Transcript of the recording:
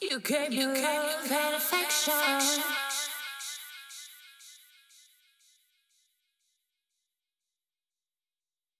You gave me love and affection.